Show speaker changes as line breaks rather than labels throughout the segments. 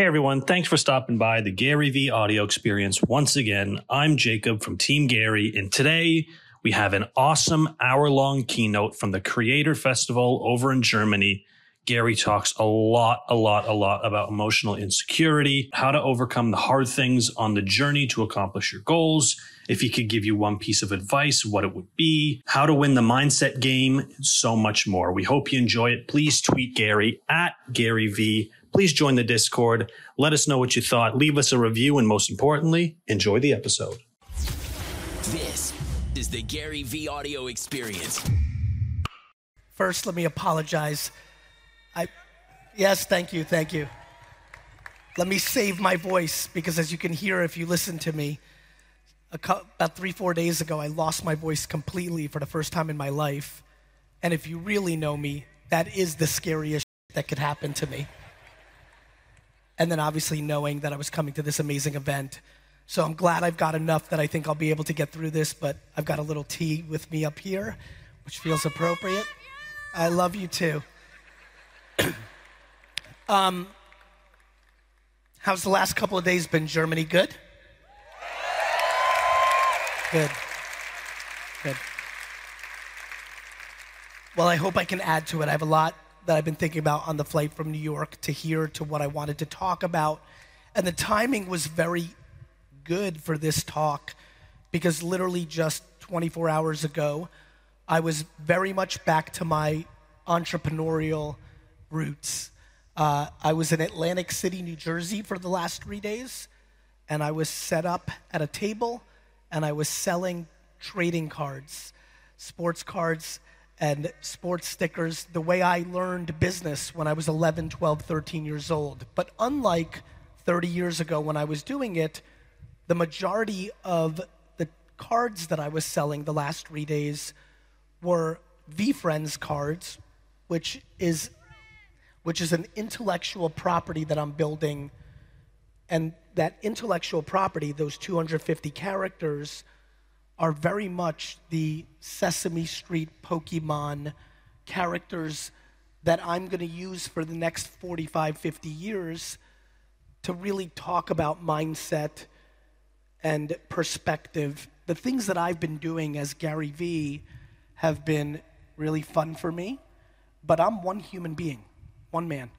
Hey everyone, thanks for stopping by the GaryVee audio experience once again. I'm Jacob from Team Gary, and today we have an awesome hour long keynote from the Greator Festival over in Germany. Gary talks a lot, a lot, a lot about emotional insecurity, how to overcome the hard things on the journey to accomplish your goals. If he could give you one piece of advice, what it would be, how to win the mindset game, so much more. We hope you enjoy it. Please tweet Gary at GaryVee please join the Discord. Let us know what you thought. Leave us a review. And most importantly, enjoy the episode.
This is the GaryVee audio experience.
First, let me apologize. I, yes, thank you, thank you. Let me save my voice because, as you can hear if you listen to me, co- about three, four days ago, I lost my voice completely for the first time in my life. And if you really know me, that is the scariest that could happen to me and then obviously knowing that I was coming to this amazing event. So I'm glad I've got enough that I think I'll be able to get through this, but I've got a little tea with me up here, which feels appropriate. I love you too. um, how's the last couple of days been, Germany? Good? Good. Good. Well, I hope I can add to it. I have a lot that I've been thinking about on the flight from New York to here to what I wanted to talk about. And the timing was very good for this talk because literally just 24 hours ago, I was very much back to my entrepreneurial roots. Uh, I was in Atlantic City, New Jersey for the last three days, and I was set up at a table and I was selling trading cards, sports cards and sports stickers the way I learned business when I was 11, 12, 13 years old. But unlike 30 years ago when I was doing it, the majority of the cards that I was selling the last three days were VeeFriends cards, which is which is an intellectual property that I'm building. And that intellectual property, those 250 characters, are very much the Sesame Street Pokemon characters that I'm going to use for the next 45, 50 years to really talk about mindset and perspective. The things that I've been doing as Gary Vee have been really fun for me, but I'm one human being, one man.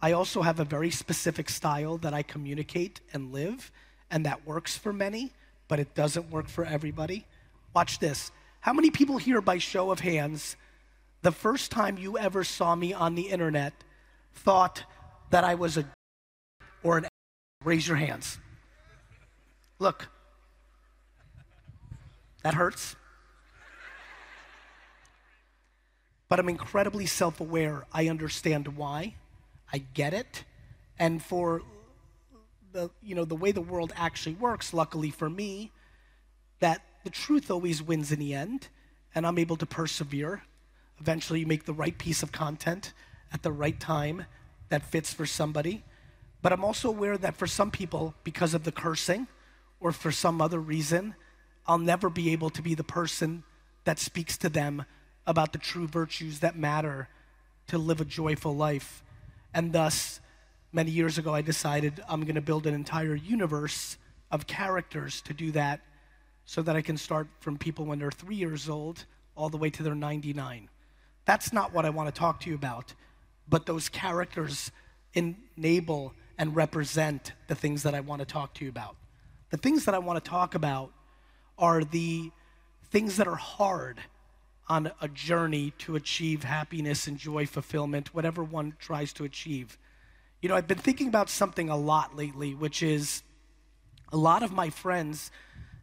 I also have a very specific style that I communicate and live, and that works for many but it doesn't work for everybody. Watch this. How many people here, by show of hands, the first time you ever saw me on the internet thought that I was a or an raise your hands. Look, that hurts. But I'm incredibly self aware. I understand why. I get it. And for the, you know, the way the world actually works, luckily for me, that the truth always wins in the end, and I'm able to persevere. Eventually, you make the right piece of content at the right time that fits for somebody. But I'm also aware that for some people, because of the cursing or for some other reason, I'll never be able to be the person that speaks to them about the true virtues that matter to live a joyful life. And thus, many years ago, I decided I'm going to build an entire universe of characters to do that so that I can start from people when they're three years old all the way to their 99. That's not what I want to talk to you about, but those characters enable and represent the things that I want to talk to you about. The things that I want to talk about are the things that are hard on a journey to achieve happiness and joy, fulfillment, whatever one tries to achieve. You know, I've been thinking about something a lot lately, which is a lot of my friends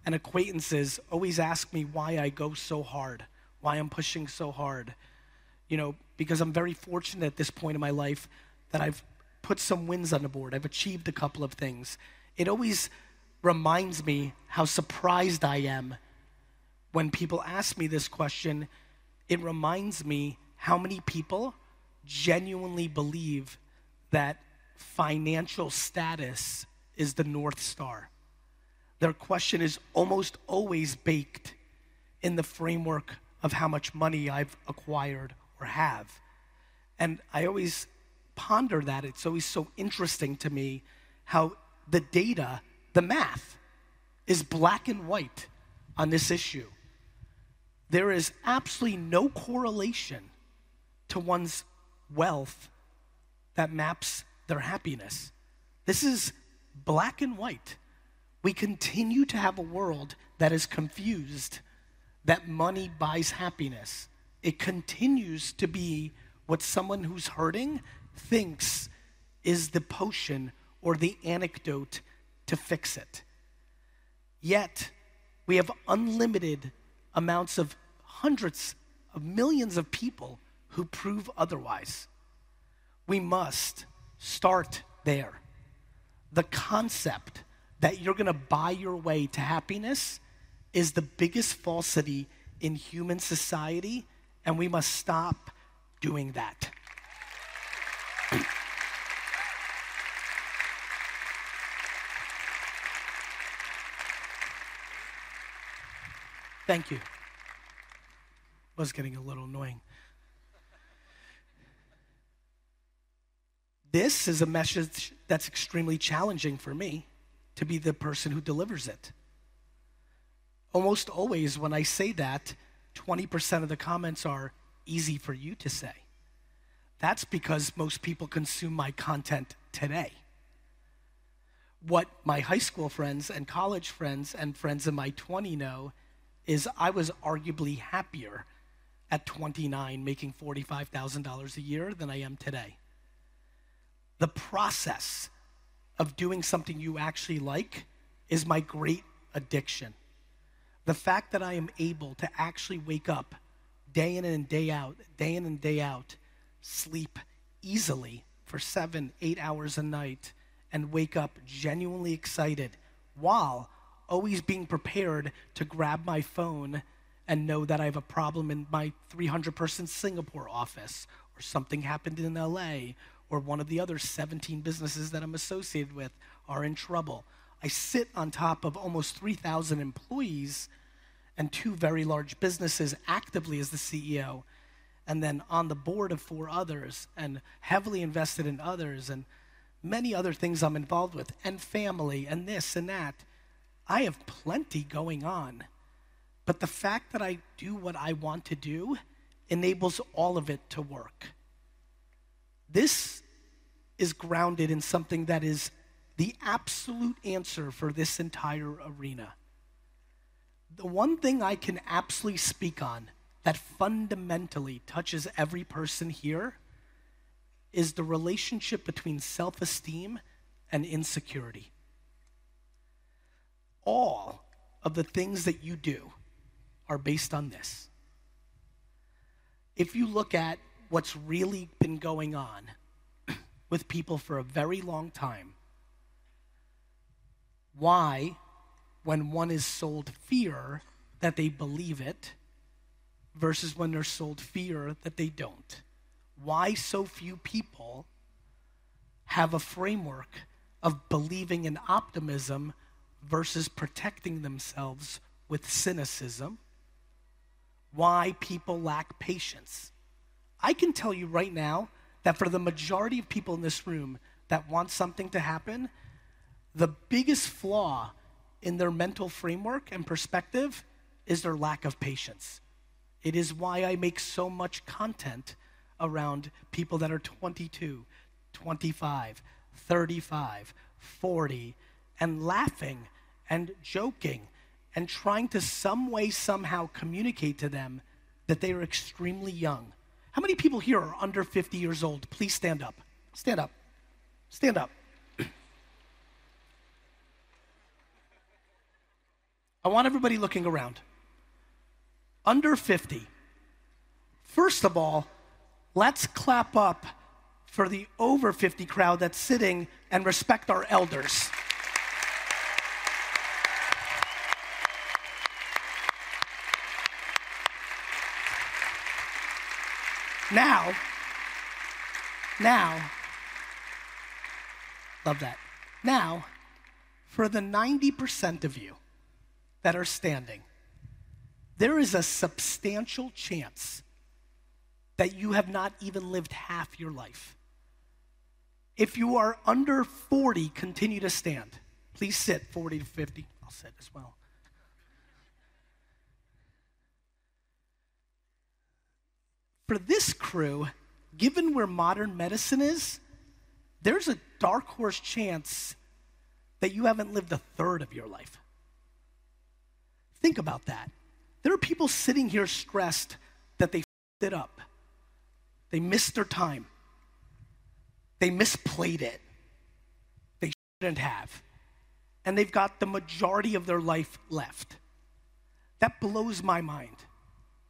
and acquaintances always ask me why I go so hard, why I'm pushing so hard. You know, because I'm very fortunate at this point in my life that I've put some wins on the board, I've achieved a couple of things. It always reminds me how surprised I am when people ask me this question. It reminds me how many people genuinely believe that financial status is the North Star. Their question is almost always baked in the framework of how much money I've acquired or have. And I always ponder that, it's always so interesting to me how the data, the math, is black and white on this issue. There is absolutely no correlation to one's wealth that maps their happiness. This is black and white. We continue to have a world that is confused that money buys happiness. It continues to be what someone who's hurting thinks is the potion or the anecdote to fix it. Yet, we have unlimited amounts of hundreds of millions of people who prove otherwise. We must start there. The concept that you're going to buy your way to happiness is the biggest falsity in human society, and we must stop doing that. Thank you. Was getting a little annoying. This is a message that's extremely challenging for me to be the person who delivers it. Almost always, when I say that, 20% of the comments are easy for you to say. That's because most people consume my content today. What my high school friends and college friends and friends in my 20 know is I was arguably happier at 29 making $45,000 a year than I am today. The process of doing something you actually like is my great addiction. The fact that I am able to actually wake up day in and day out, day in and day out, sleep easily for seven, eight hours a night, and wake up genuinely excited while always being prepared to grab my phone and know that I have a problem in my 300 person Singapore office, or something happened in LA, or one of the other 17 businesses that I'm associated with are in trouble. I sit on top of almost 3,000 employees and two very large businesses actively as the CEO, and then on the board of four others, and heavily invested in others, and many other things I'm involved with, and family, and this and that. I have plenty going on. But the fact that I do what I want to do enables all of it to work. This is grounded in something that is the absolute answer for this entire arena. The one thing I can absolutely speak on that fundamentally touches every person here is the relationship between self esteem and insecurity. All of the things that you do are based on this. If you look at what's really been going on with people for a very long time, why, when one is sold fear, that they believe it, versus when they're sold fear that they don't? Why so few people have a framework of believing in optimism versus protecting themselves with cynicism? Why people lack patience? I can tell you right now that for the majority of people in this room that want something to happen, the biggest flaw in their mental framework and perspective is their lack of patience. It is why I make so much content around people that are 22, 25, 35, 40, and laughing and joking and trying to some way, somehow communicate to them that they are extremely young. How many people here are under 50 years old? Please stand up. Stand up. Stand up. I want everybody looking around. Under 50. First of all, let's clap up for the over 50 crowd that's sitting and respect our elders. Now, now, love that. Now, for the 90% of you that are standing, there is a substantial chance that you have not even lived half your life. If you are under 40, continue to stand. Please sit 40 to 50. I'll sit as well. For this crew, given where modern medicine is, there's a dark horse chance that you haven't lived a third of your life. Think about that. There are people sitting here stressed that they f***ed it up. They missed their time. They misplayed it. They shouldn't have. And they've got the majority of their life left. That blows my mind.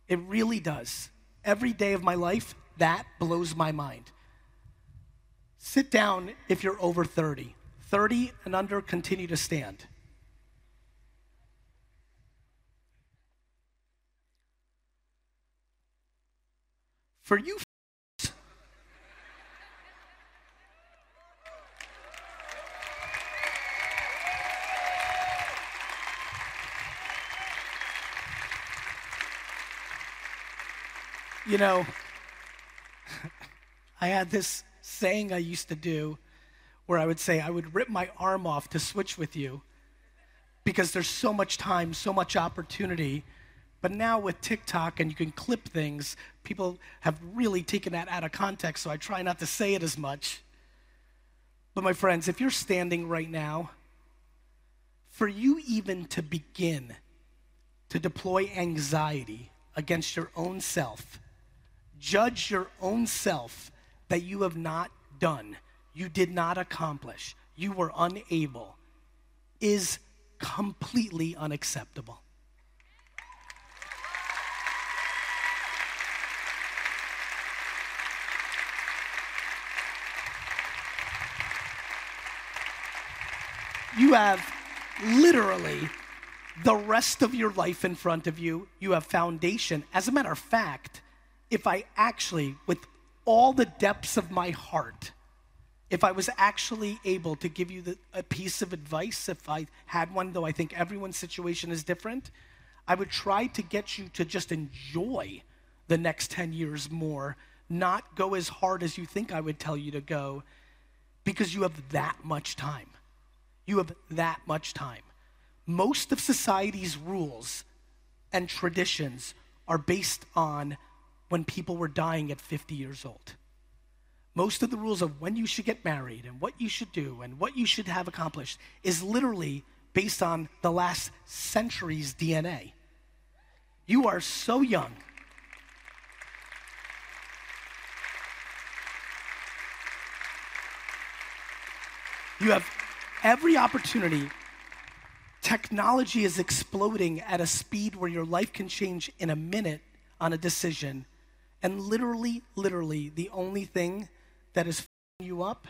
It really does. Every day of my life, that blows my mind. Sit down if you're over 30. 30 and under, continue to stand. For you, you know, I had this saying I used to do where I would say I would rip my arm off to switch with you because there's so much time, so much opportunity. But now with TikTok and you can clip things, people have really taken that out of context, so I try not to say it as much. But my friends, if you're standing right now, for you even to begin to deploy anxiety against your own self, judge your own self that you have not done, you did not accomplish, you were unable, is completely unacceptable. You have literally the rest of your life in front of you. You have foundation. As a matter of fact, if I actually, with all the depths of my heart, if I was actually able to give you the, a piece of advice, if I had one, though I think everyone's situation is different, I would try to get you to just enjoy the next 10 years more, not go as hard as you think I would tell you to go, because you have that much time. You have that much time. Most of society's rules and traditions are based on when people were dying at 50 years old. Most of the rules of when you should get married and what you should do and what you should have accomplished is literally based on the last century's DNA. You are so young. You have every opportunity. Technology is exploding at a speed where your life can change in a minute on a decision and literally, literally, the only thing that is you up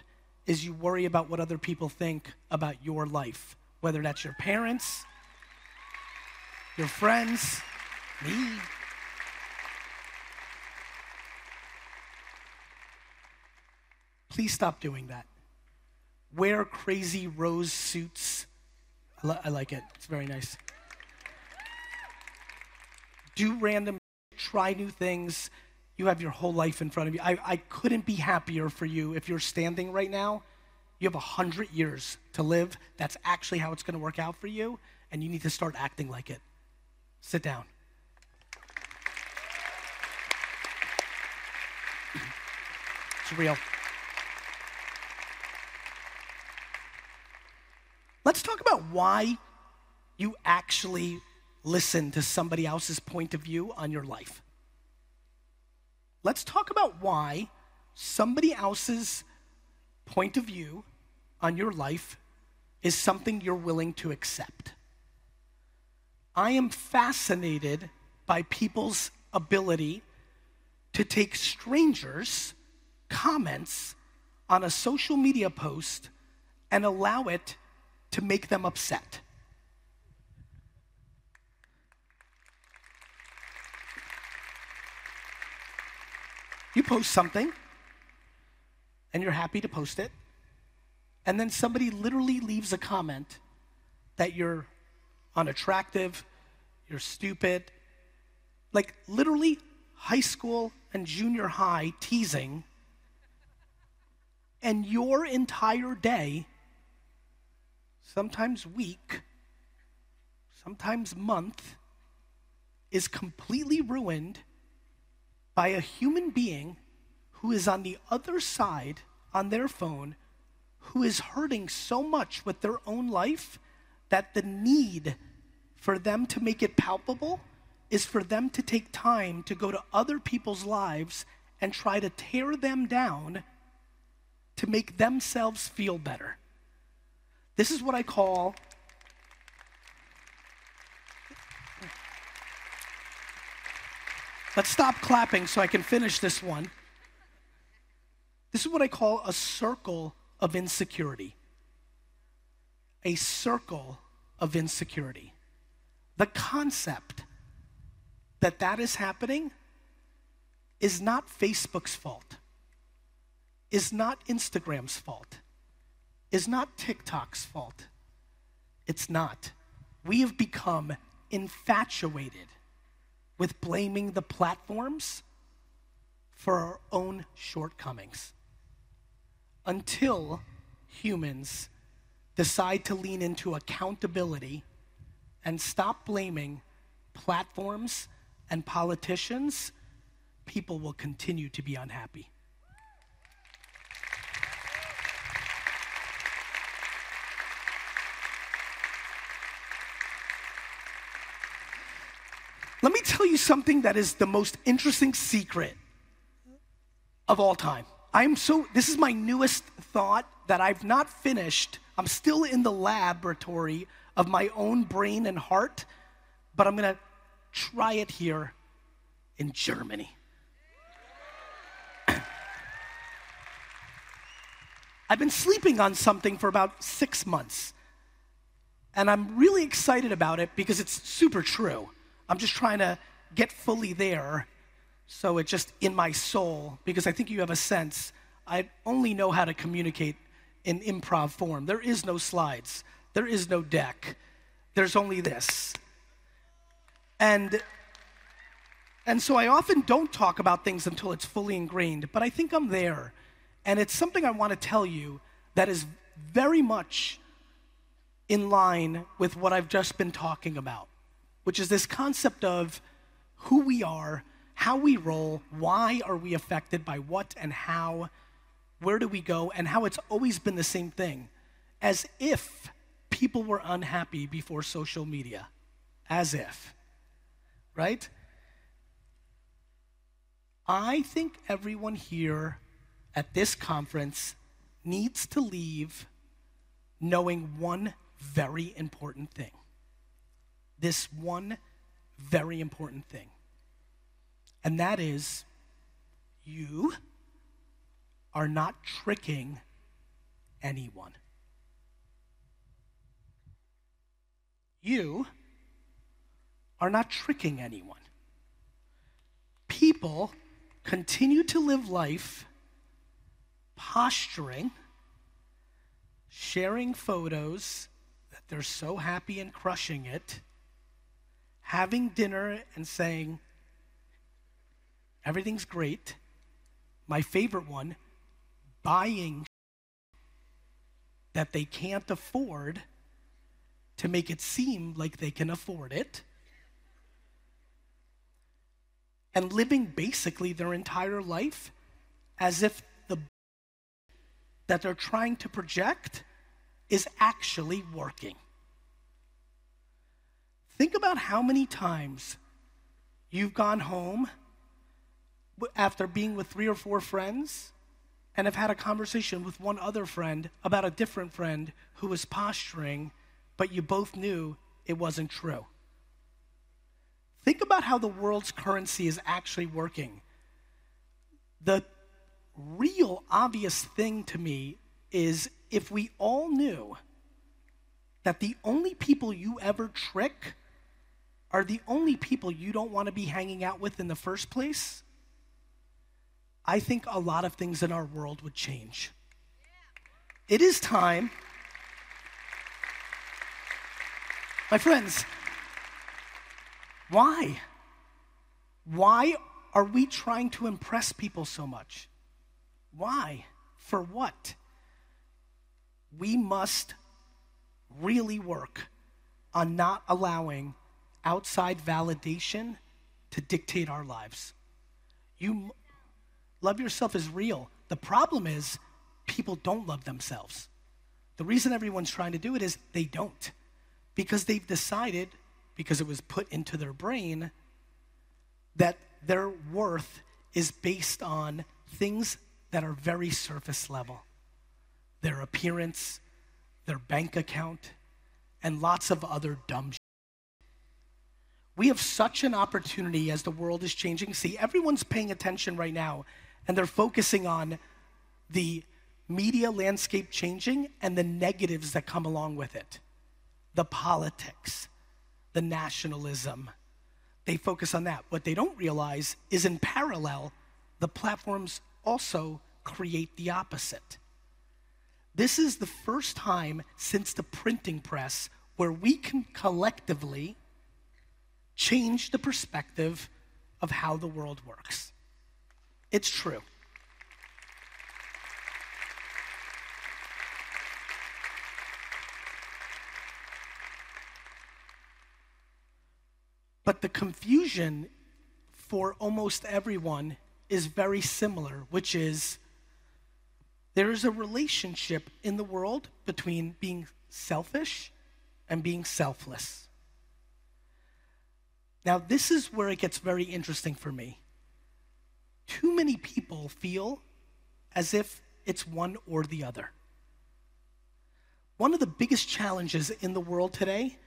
is you worry about what other people think about your life, whether that's your parents, your friends, me. Please stop doing that. Wear crazy rose suits. I, li- I like it, it's very nice. Do random, try new things you have your whole life in front of you. I, I couldn't be happier for you if you're standing right now. You have 100 years to live. That's actually how it's going to work out for you, and you need to start acting like it. Sit down. It's real. Let's talk about why you actually listen to somebody else's point of view on your life. Let's talk about why somebody else's point of view on your life is something you're willing to accept. I am fascinated by people's ability to take strangers' comments on a social media post and allow it to make them upset. You post something and you're happy to post it, and then somebody literally leaves a comment that you're unattractive, you're stupid, like literally high school and junior high teasing, And your entire day, sometimes week, sometimes month, is completely ruined by a human being who is on the other side on their phone who is hurting so much with their own life that the need for them to make it palpable is for them to take time to go to other people's lives and try to tear them down to make themselves feel better. This is what I call Let's stop clapping so I can finish this one. This is what I call a circle of insecurity. A circle of insecurity. The concept that that is happening is not Facebook's fault, is not Instagram's fault, is not TikTok's fault. It's not. We have become infatuated with blaming the platforms for our own shortcomings until humans decide to lean into accountability and stop blaming platforms and politicians, people will continue to be unhappy. Let me tell you something that is the most interesting secret of all time. I'm so, this is my newest thought that I've not finished. I'm still in the laboratory of my own brain and heart, but I'm gonna try it here in Germany. I've been sleeping on something for about six months, and I'm really excited about it because it's super true. I'm just trying to get fully there so it's just in my soul, because I think you have a sense. I only know how to communicate in improv form. There is no slides, there is no deck, there's only this. And and so I often don't talk about things until it's fully ingrained, but I think I'm there. And it's something I want to tell you that is very much in line with what I've just been talking about, which is this concept of who we are how we roll, why are we affected by what and how, where do we go, and how it's always been the same thing. As if people were unhappy before social media. As if. Right? I think everyone here at this conference needs to leave knowing one very important thing. This one very important thing and that is you are not tricking anyone. You are not tricking anyone. People continue to live life posturing, sharing photos that they're so happy and crushing it, having dinner and saying, Everything's great. My favorite one buying that they can't afford to make it seem like they can afford it. And living basically their entire life as if the that they're trying to project is actually working. Think about how many times you've gone home after being with three or four friends and have had a conversation with one other friend about a different friend who was posturing, but you both knew it wasn't true. Think about how the world's currency is actually working. The real obvious thing to me is if we all knew that the only people you ever trick are the only people you don't want to be hanging out with in the first place, I think a lot of things in our world would change. It is time. My friends, why? Why are we trying to impress people so much? Why? For what? We must really work on not allowing outside validation to dictate our lives. You love yourself is real. The problem is people don't love themselves. The reason everyone's trying to do it is they don't. Because they've decided, because it was put into their brain, that their worth is based on things that are very surface level their appearance, their bank account, and lots of other dumb. We have such an opportunity as the world is changing. See, everyone's paying attention right now, and they're focusing on the media landscape changing and the negatives that come along with it the politics, the nationalism. They focus on that. What they don't realize is in parallel, the platforms also create the opposite. This is the first time since the printing press where we can collectively change the perspective of how the world works. It's true. But the confusion for almost everyone is very similar, which is there is a relationship in the world between being selfish and being selfless. Now, this is where it gets very interesting for me. Too many people feel as if it's one or the other. One of the biggest challenges in the world today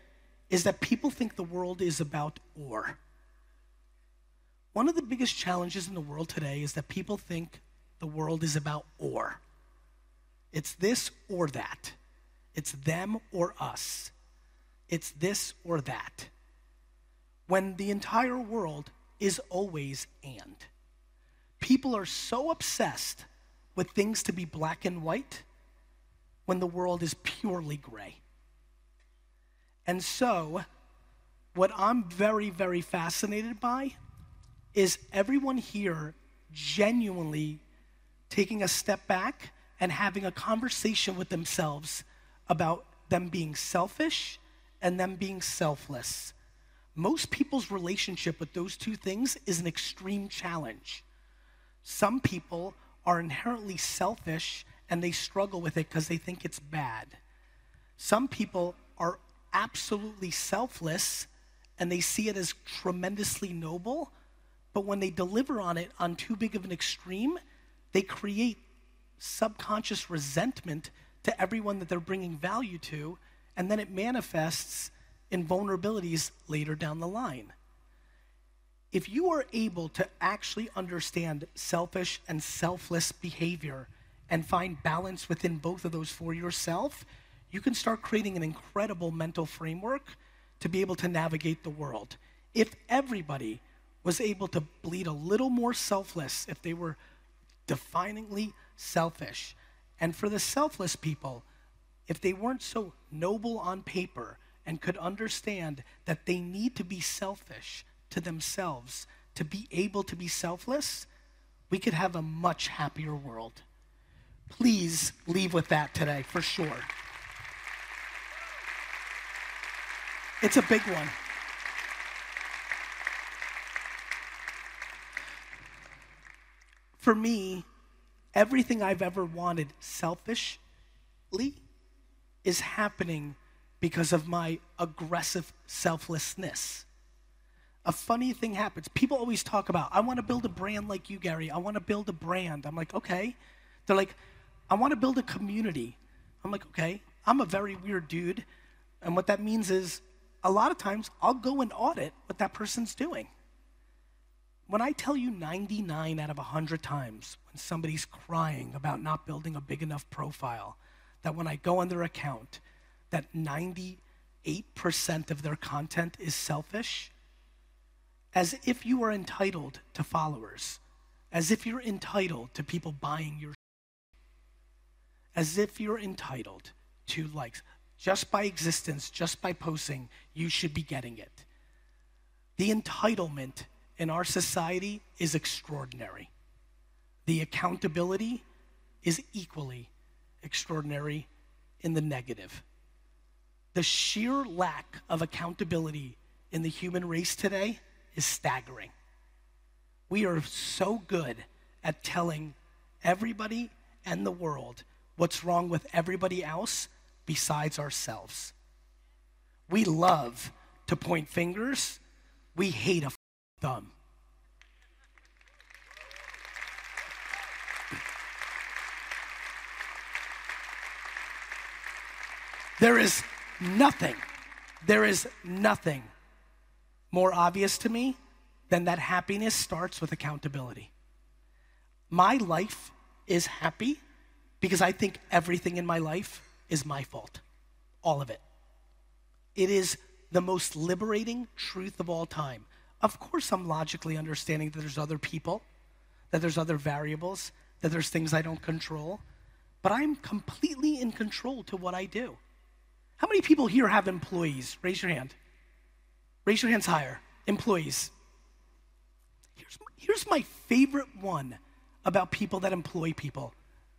is that people think the world is about or. One of the biggest challenges in the world today is that people think the world is about or. It's this or that. It's them or us. It's this or that. When the entire world is always and. People are so obsessed with things to be black and white when the world is purely gray. And so, what I'm very, very fascinated by is everyone here genuinely taking a step back and having a conversation with themselves about them being selfish and them being selfless. Most people's relationship with those two things is an extreme challenge. Some people are inherently selfish and they struggle with it because they think it's bad. Some people are absolutely selfless and they see it as tremendously noble, but when they deliver on it on too big of an extreme, they create subconscious resentment to everyone that they're bringing value to, and then it manifests in vulnerabilities later down the line. If you are able to actually understand selfish and selfless behavior and find balance within both of those for yourself, you can start creating an incredible mental framework to be able to navigate the world. If everybody was able to bleed a little more selfless, if they were definingly selfish, and for the selfless people, if they weren't so noble on paper and could understand that they need to be selfish to themselves to be able to be selfless, we could have a much happier world. Please leave with that today, for sure. It's a big one. For me, everything I've ever wanted selfishly is happening because of my aggressive selflessness. A funny thing happens. People always talk about, I want to build a brand like you, Gary. I want to build a brand. I'm like, okay. They're like, I want to build a community. I'm like, okay. I'm a very weird dude. And what that means is a lot of times I'll go and audit what that person's doing. When I tell you 99 out of 100 times when somebody's crying about not building a big enough profile, that when I go on their account, that 98% of their content is selfish, as if you are entitled to followers, as if you're entitled to people buying your, as if you're entitled to likes just by existence, just by posting, you should be getting it. The entitlement in our society is extraordinary. The accountability is equally extraordinary in the negative. The sheer lack of accountability in the human race today is staggering. We are so good at telling everybody and the world what's wrong with everybody else besides ourselves. We love to point fingers, we hate a thumb. There is nothing, there is nothing more obvious to me than that happiness starts with accountability. My life is happy because I think everything in my life is my fault. All of it. It is the most liberating truth of all time. Of course, I'm logically understanding that there's other people, that there's other variables, that there's things I don't control, but I'm completely in control to what I do. How many people here have employees? Raise your hand. Raise your hands higher. Employees. Here's, here's my favorite one about people that employ people.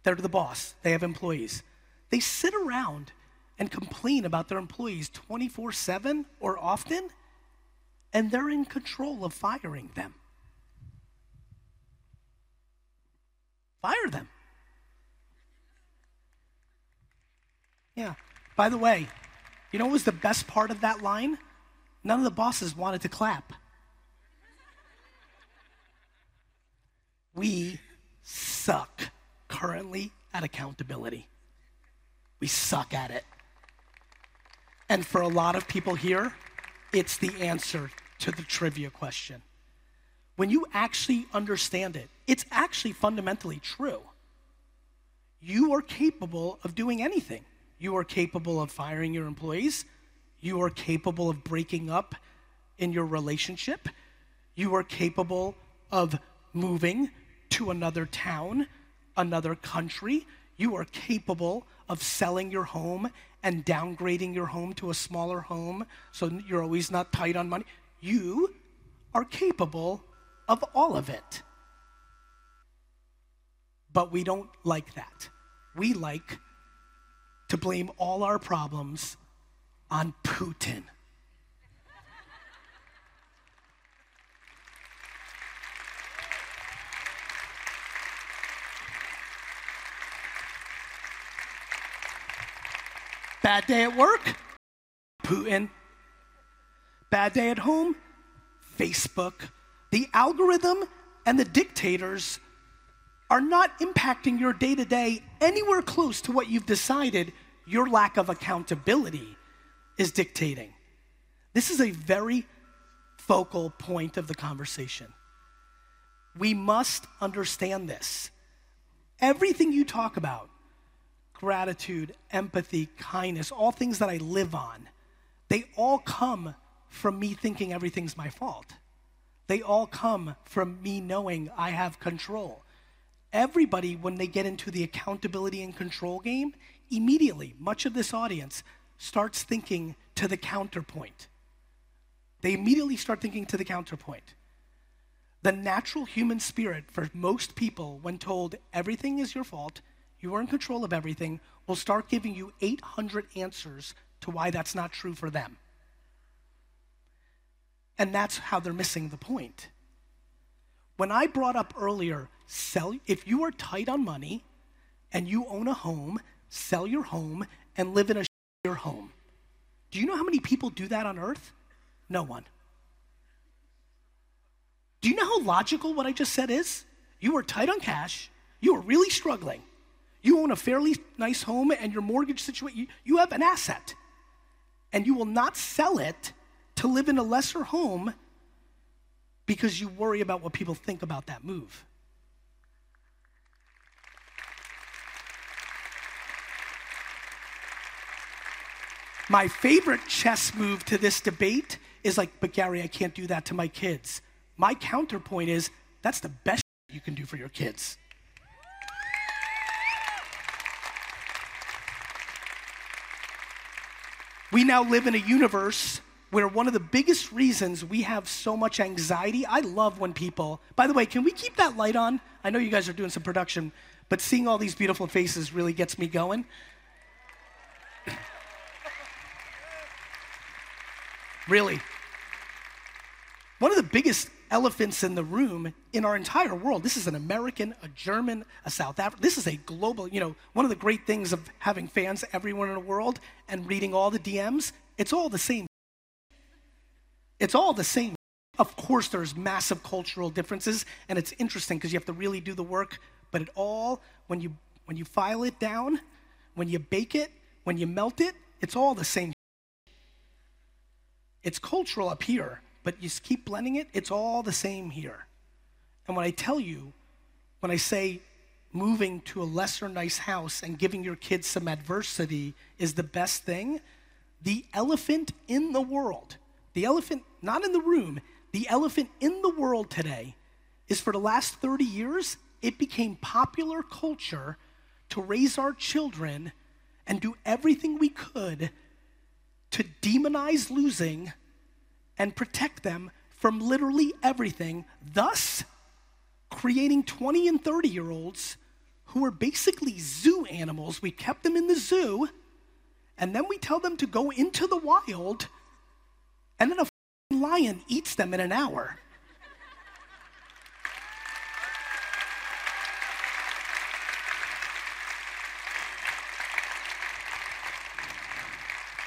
They're the boss, they have employees. They sit around and complain about their employees 24 7 or often, and they're in control of firing them. Fire them. Yeah. By the way, you know what was the best part of that line? None of the bosses wanted to clap. We suck currently at accountability. We suck at it. And for a lot of people here, it's the answer to the trivia question. When you actually understand it, it's actually fundamentally true. You are capable of doing anything. You are capable of firing your employees. You are capable of breaking up in your relationship. You are capable of moving to another town, another country. You are capable of selling your home and downgrading your home to a smaller home so you're always not tight on money. You are capable of all of it. But we don't like that. We like to blame all our problems on Putin. Bad day at work? Putin. Bad day at home? Facebook. The algorithm and the dictators are not impacting your day to day anywhere close to what you've decided your lack of accountability is dictating. This is a very focal point of the conversation. We must understand this. Everything you talk about, gratitude, empathy, kindness, all things that I live on, they all come from me thinking everything's my fault. They all come from me knowing I have control. Everybody, when they get into the accountability and control game, immediately, much of this audience starts thinking to the counterpoint. They immediately start thinking to the counterpoint. The natural human spirit for most people, when told everything is your fault, you are in control of everything, will start giving you 800 answers to why that's not true for them. And that's how they're missing the point. When I brought up earlier, sell if you are tight on money and you own a home, sell your home and live in a your home. Do you know how many people do that on earth? No one. Do you know how logical what I just said is? You are tight on cash, you are really struggling. You own a fairly nice home and your mortgage situation, you, you have an asset. And you will not sell it to live in a lesser home because you worry about what people think about that move. My favorite chess move to this debate is like, but Gary, I can't do that to my kids. My counterpoint is, that's the best you can do for your kids. We now live in a universe where one of the biggest reasons we have so much anxiety, I love when people, by the way, can we keep that light on? I know you guys are doing some production, but seeing all these beautiful faces really gets me going. Really. One of the biggest elephants in the room in our entire world. This is an American, a German, a South African. This is a global, you know, one of the great things of having fans everywhere in the world and reading all the DMs, it's all the same. It's all the same. Of course, there's massive cultural differences, and it's interesting because you have to really do the work, but it all, when you, when you file it down, when you bake it, when you melt it, it's all the same. It's cultural up here, but you keep blending it, it's all the same here. And when I tell you, when I say moving to a lesser nice house and giving your kids some adversity is the best thing, the elephant in the world, the elephant not in the room, the elephant in the world today is for the last 30 years, it became popular culture to raise our children and do everything we could to demonize losing and protect them from literally everything, thus creating 20 and 30 year olds who are basically zoo animals. We kept them in the zoo, and then we tell them to go into the wild, and then a lion eats them in an hour.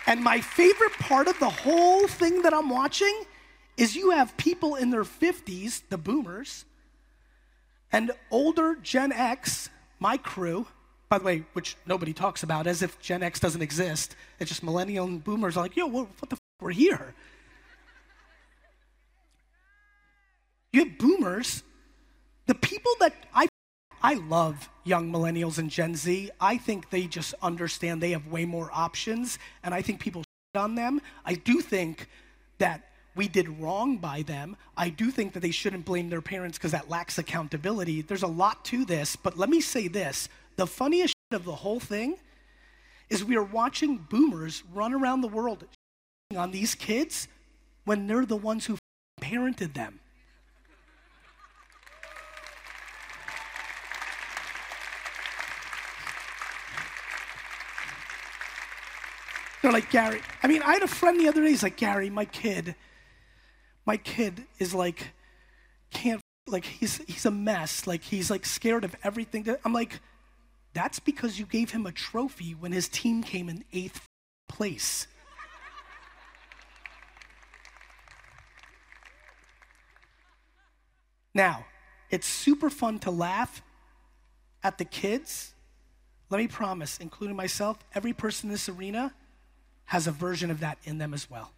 And my favorite part of the whole thing that I'm watching is you have people in their 50s, the boomers, and older Gen X, my crew, by the way, which nobody talks about as if Gen X doesn't exist. It's just millennial and boomers are like, yo, what, what the f? We're here. You have boomers, the people that I I love young millennials and Gen Z. I think they just understand they have way more options, and I think people on them. I do think that we did wrong by them. I do think that they shouldn't blame their parents because that lacks accountability. There's a lot to this, but let me say this the funniest of the whole thing is we are watching boomers run around the world on these kids when they're the ones who parented them. They're like, Gary, I mean, I had a friend the other day, he's like, Gary, my kid, my kid is like, can't, like, he's, he's a mess. Like, he's like scared of everything. I'm like, that's because you gave him a trophy when his team came in eighth place. now, it's super fun to laugh at the kids. Let me promise, including myself, every person in this arena has a version of that in them as well.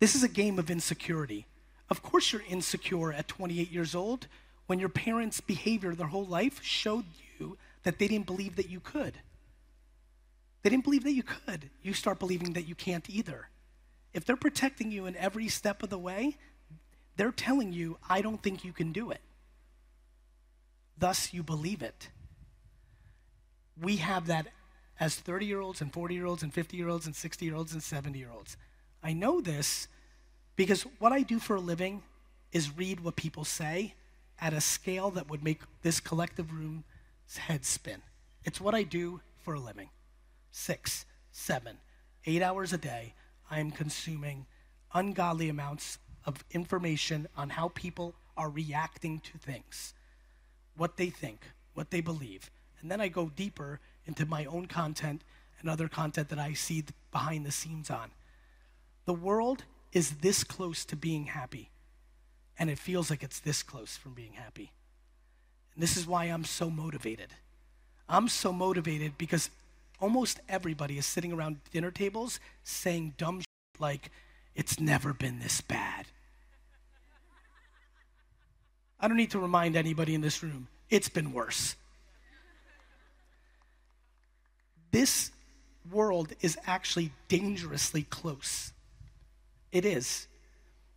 This is a game of insecurity. Of course, you're insecure at 28 years old when your parents' behavior their whole life showed you that they didn't believe that you could. They didn't believe that you could. You start believing that you can't either. If they're protecting you in every step of the way, they're telling you, I don't think you can do it. Thus, you believe it. We have that as 30 year olds and 40 year olds and 50 year olds and 60 year olds and 70 year olds. I know this because what I do for a living is read what people say at a scale that would make this collective room's head spin. It's what I do for a living. Six, seven, eight hours a day, I am consuming ungodly amounts of information on how people are reacting to things, what they think, what they believe. And then I go deeper into my own content and other content that I see behind the scenes on. The world is this close to being happy, and it feels like it's this close from being happy. And this is why I'm so motivated. I'm so motivated because almost everybody is sitting around dinner tables saying dumb shit like, it's never been this bad. I don't need to remind anybody in this room, it's been worse this world is actually dangerously close. It is.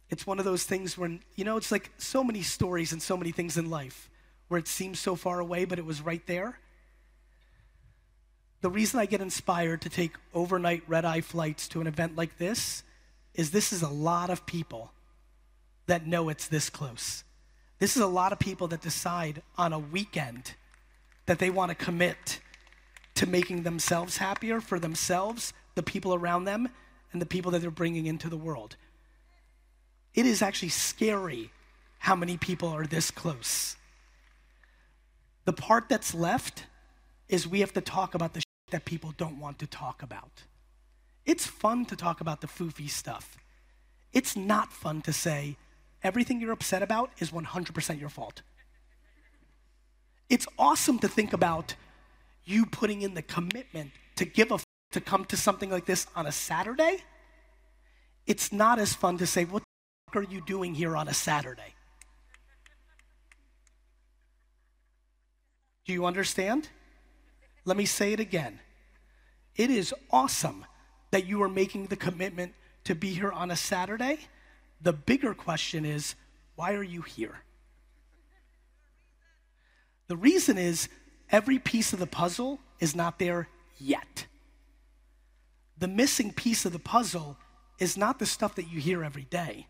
It's one of those things when, you know, it's like so many stories and so many things in life where it seems so far away, but it was right there. The reason I get inspired to take overnight red eye flights to an event like this is this is a lot of people that know it's this close. This is a lot of people that decide on a weekend that they want to commit to making themselves happier for themselves, the people around them, and the people that they're bringing into the world. It is actually scary how many people are this close. The part that's left is we have to talk about the that people don't want to talk about. It's fun to talk about the foofy stuff. It's not fun to say everything you're upset about is 100% your fault. It's awesome to think about you putting in the commitment to give a f- to come to something like this on a Saturday. It's not as fun to say, What the f- are you doing here on a Saturday? Do you understand? Let me say it again. It is awesome that you are making the commitment to be here on a Saturday. The bigger question is, why are you here? The reason is every piece of the puzzle is not there yet. The missing piece of the puzzle is not the stuff that you hear every day,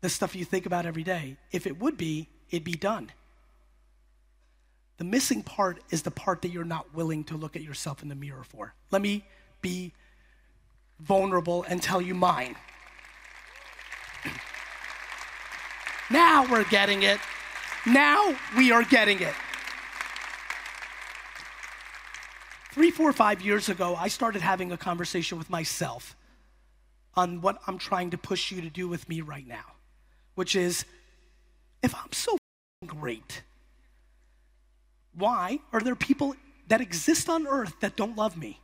the stuff you think about every day. If it would be, it'd be done. The missing part is the part that you're not willing to look at yourself in the mirror for. Let me be vulnerable and tell you mine. now we're getting it. Now we are getting it. Three, four, five years ago, I started having a conversation with myself on what I'm trying to push you to do with me right now, which is if I'm so great, why are there people that exist on earth that don't love me?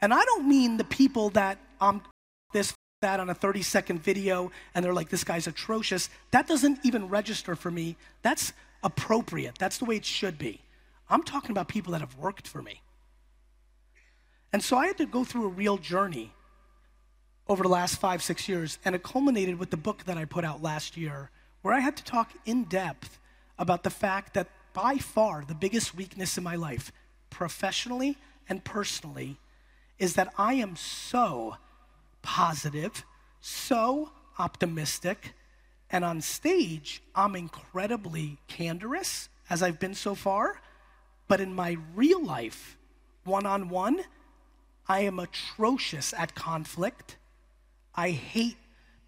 And I don't mean the people that I'm this, that on a 30 second video and they're like, this guy's atrocious. That doesn't even register for me. That's appropriate. That's the way it should be. I'm talking about people that have worked for me. And so I had to go through a real journey over the last five, six years, and it culminated with the book that I put out last year, where I had to talk in depth about the fact that by far the biggest weakness in my life, professionally and personally, is that I am so positive, so optimistic, and on stage, I'm incredibly candorous, as I've been so far. But in my real life, one on one, I am atrocious at conflict. I hate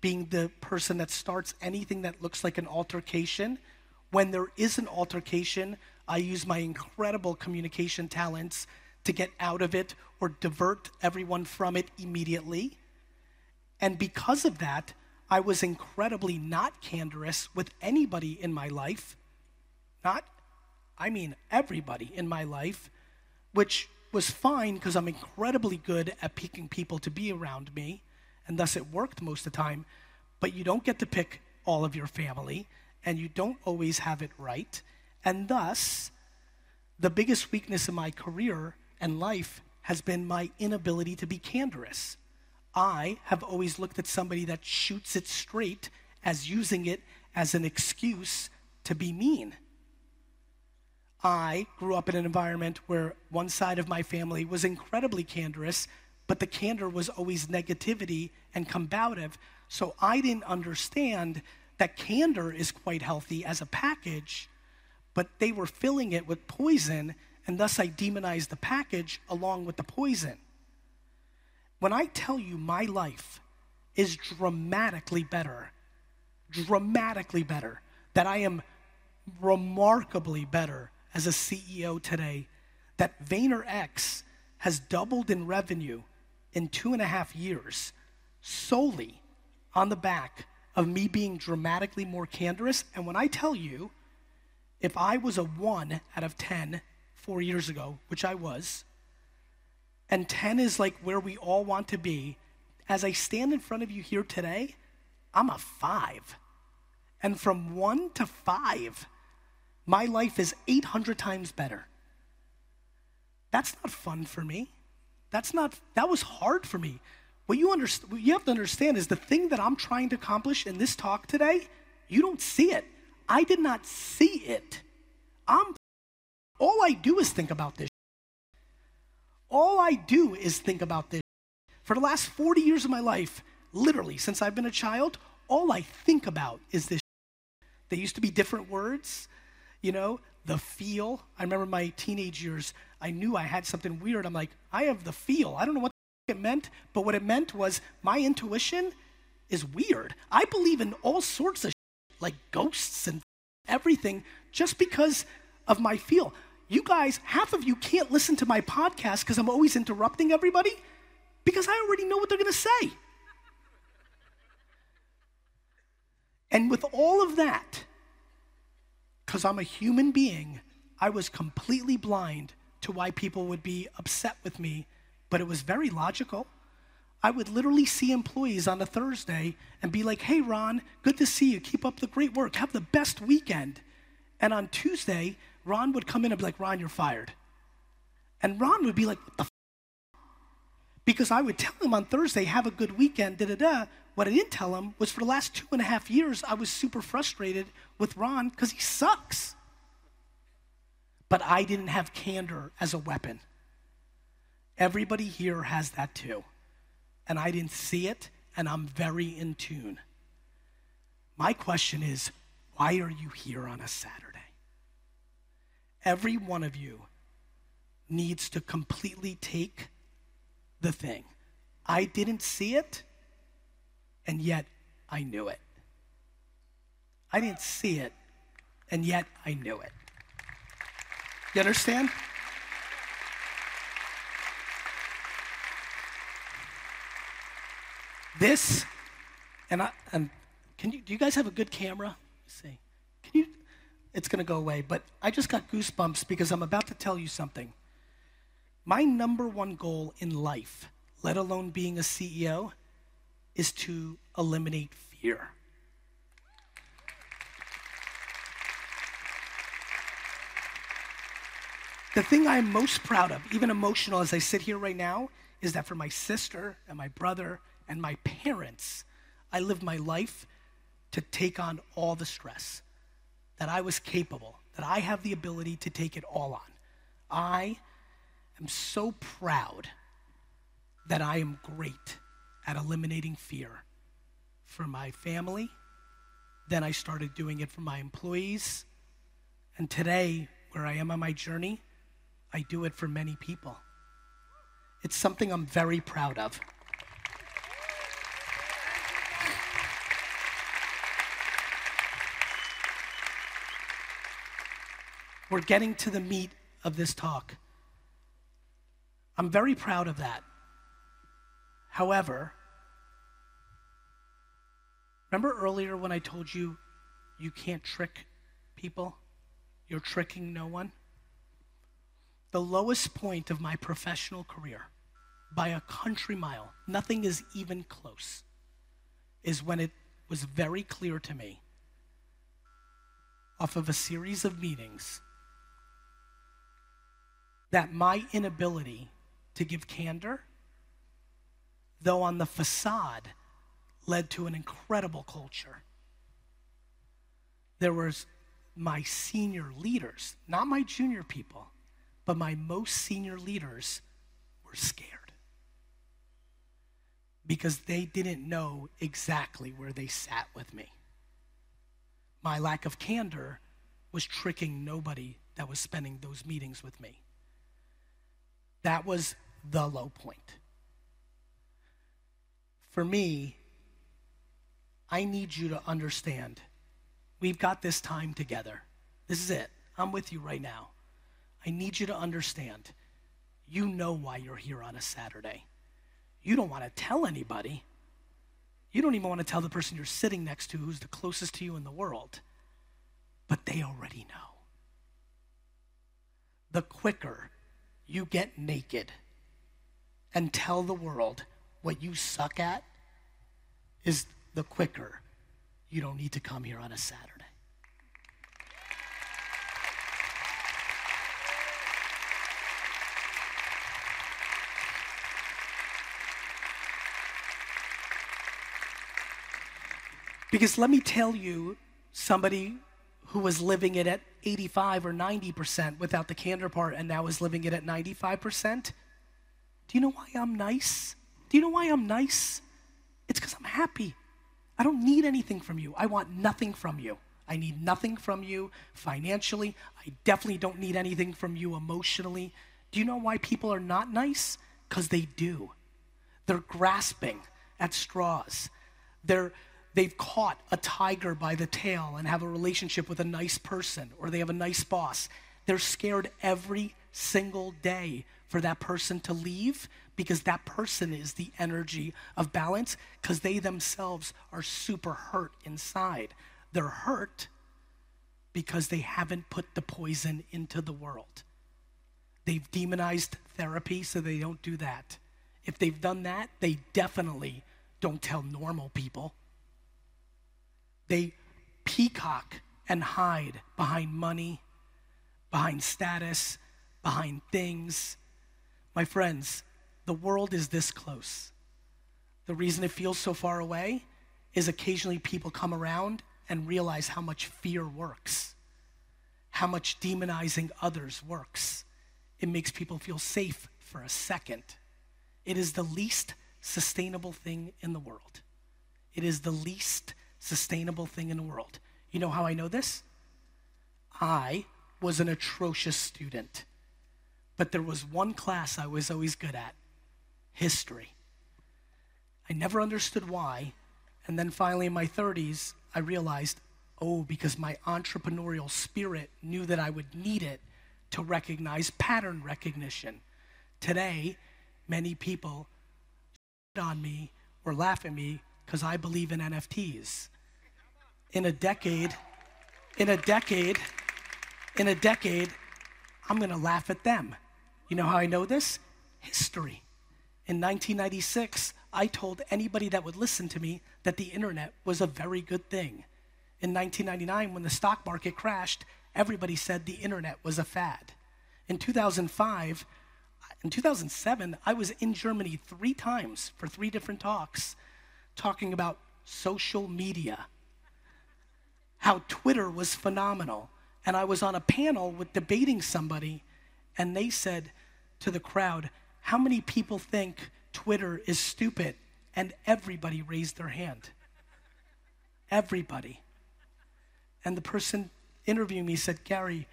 being the person that starts anything that looks like an altercation. When there is an altercation, I use my incredible communication talents to get out of it or divert everyone from it immediately. And because of that, I was incredibly not candorous with anybody in my life. Not, I mean, everybody in my life, which was fine because I'm incredibly good at picking people to be around me, and thus it worked most of the time. But you don't get to pick all of your family, and you don't always have it right. And thus, the biggest weakness in my career and life has been my inability to be candorous. I have always looked at somebody that shoots it straight as using it as an excuse to be mean. I grew up in an environment where one side of my family was incredibly candorous, but the candor was always negativity and combative. So I didn't understand that candor is quite healthy as a package, but they were filling it with poison, and thus I demonized the package along with the poison. When I tell you my life is dramatically better, dramatically better, that I am remarkably better as a CEO today, that VaynerX has doubled in revenue in two and a half years solely on the back of me being dramatically more candorous. And when I tell you, if I was a one out of 10 four years ago, which I was, and 10 is like where we all want to be, as I stand in front of you here today, I'm a five. And from one to five, my life is 800 times better. That's not fun for me. That's not, that was hard for me. What you, understand, what you have to understand is the thing that I'm trying to accomplish in this talk today, you don't see it. I did not see it. I'm, all I do is think about this. All I do is think about this. For the last 40 years of my life, literally, since I've been a child, all I think about is this. They used to be different words. You know, the feel. I remember my teenage years, I knew I had something weird. I'm like, I have the feel. I don't know what it meant, but what it meant was my intuition is weird. I believe in all sorts of like ghosts and everything just because of my feel. You guys, half of you can't listen to my podcast because I'm always interrupting everybody because I already know what they're going to say. And with all of that, because I'm a human being, I was completely blind to why people would be upset with me, but it was very logical. I would literally see employees on a Thursday and be like, hey, Ron, good to see you. Keep up the great work. Have the best weekend. And on Tuesday, Ron would come in and be like, Ron, you're fired. And Ron would be like, what the? Because I would tell him on Thursday, have a good weekend, da da da. What I didn't tell him was for the last two and a half years, I was super frustrated with Ron because he sucks. But I didn't have candor as a weapon. Everybody here has that too and I didn't see it, and I'm very in tune. My question is why are you here on a Saturday? Every one of you needs to completely take the thing. I didn't see it, and yet I knew it. I didn't see it, and yet I knew it. You understand? This, and I, and can you, do you guys have a good camera? Let's see. Can you, it's to go away, but I just got goosebumps because I'm about to tell you something. My number one goal in life, let alone being a CEO, is to eliminate fear. The thing I'm most proud of, even emotional as I sit here right now, is that for my sister and my brother and my parents, I lived my life to take on all the stress, that I was capable, that I have the ability to take it all on. I am so proud that I am great at eliminating fear for my family. Then I started doing it for my employees. And today, where I am on my journey, I do it for many people. It's something I'm very proud of. We're getting to the meat of this talk. I'm very proud of that. However, remember earlier when I told you you can't trick people? You're tricking no one? The lowest point of my professional career, by a country mile, nothing is even close, is when it was very clear to me, off of a series of meetings, that my inability to give candor, though on the facade, led to an incredible culture. There was my senior leaders, not my junior people, but my most senior leaders were scared because they didn't know exactly where they sat with me. My lack of candor was tricking nobody that was spending those meetings with me. That was the low point. For me, I need you to understand we've got this time together. This is it. I'm with you right now. I need you to understand you know why you're here on a Saturday. You don't want to tell anybody. You don't even want to tell the person you're sitting next to who's the closest to you in the world. But they already know. The quicker you get naked and tell the world what you suck at is the quicker you don't need to come here on a Saturday. Because let me tell you, somebody who was living it at 85 or 90% without the candor part and now is living it at 95%. Do you know why I'm nice? Do you know why I'm nice? It's because I'm happy. I don't need anything from you. I want nothing from you. I need nothing from you financially. I definitely don't need anything from you emotionally. Do you know why people are not nice? Because they do. They're grasping at straws. They're, they've caught a tiger by the tail and have a relationship with a nice person, or they have a nice boss. They're scared every single day for that person to leave because that person is the energy of balance because they themselves are super hurt inside. They're hurt because they haven't put the poison into the world. They've demonized therapy, so they don't do that. If they've done that, they definitely don't tell normal people. They peacock and hide behind money, behind status, behind things. My friends, the world is this close. The reason it feels so far away is occasionally people come around and realize how much fear works, how much demonizing others works. It makes people feel safe for a second. It is the least sustainable thing in the world. It is the least sustainable thing in the world. You know how I know this? I was an atrocious student, but there was one class I was always good at history. I never understood why, and then finally in my 30s, I realized, oh, because my entrepreneurial spirit knew that I would need it to recognize pattern recognition. Today, many people on me or laugh at me because I believe in NFTs. In a decade, in a decade, in a decade, I'm to laugh at them. You know how I know this? History. In 1996, I told anybody that would listen to me that the internet was a very good thing. In 1999, when the stock market crashed, everybody said the internet was a fad. In 2005, in 2007, I was in Germany three times for three different talks talking about social media, how Twitter was phenomenal. And I was on a panel with debating somebody, and they said to the crowd, How many people think Twitter is stupid? And everybody raised their hand. Everybody. And the person interviewing me said, Gary,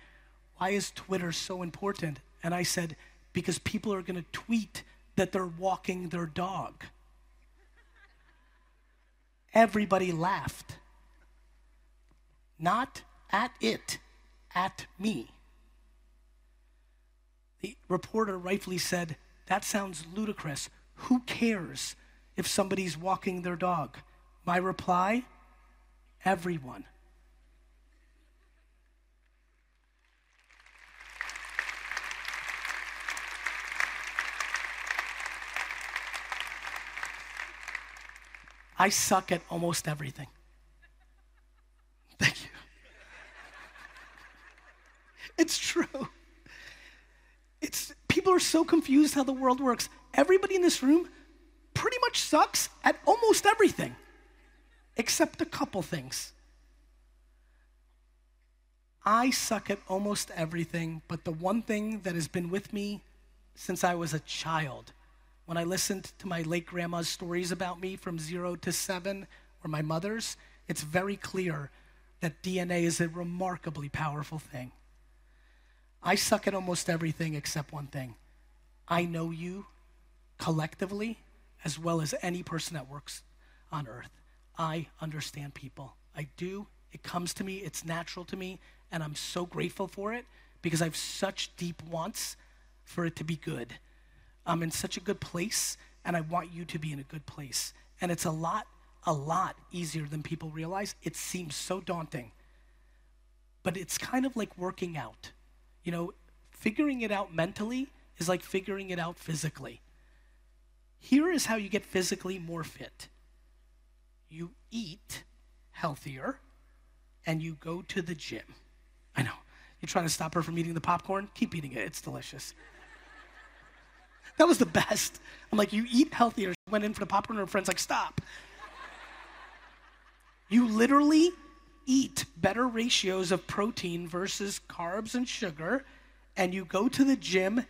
why is Twitter so important? And I said, because people are going to tweet that they're walking their dog. Everybody laughed. Not at it, at me. The reporter rightfully said, That sounds ludicrous. Who cares if somebody's walking their dog? My reply, everyone. I suck at almost everything. Thank you. It's true. It's people are so confused how the world works. Everybody in this room pretty much sucks at almost everything, except a couple things. I suck at almost everything, but the one thing that has been with me since I was a child when I listened to my late grandma's stories about me from zero to seven, or my mother's, it's very clear that DNA is a remarkably powerful thing. I suck at almost everything except one thing. I know you collectively as well as any person that works on earth. I understand people. I do. It comes to me, it's natural to me, and I'm so grateful for it because I have such deep wants for it to be good. I'm in such a good place, and I want you to be in a good place. And it's a lot, a lot easier than people realize. It seems so daunting. But it's kind of like working out. You know, figuring it out mentally is like figuring it out physically. Here is how you get physically more fit you eat healthier and you go to the gym. I know. You're trying to stop her from eating the popcorn? Keep eating it, it's delicious. That was the best. I'm like, you eat healthier. She went in for the popcorn, and her friend's like, stop. You literally eat better ratios of protein versus carbs and sugar, and you go to the gym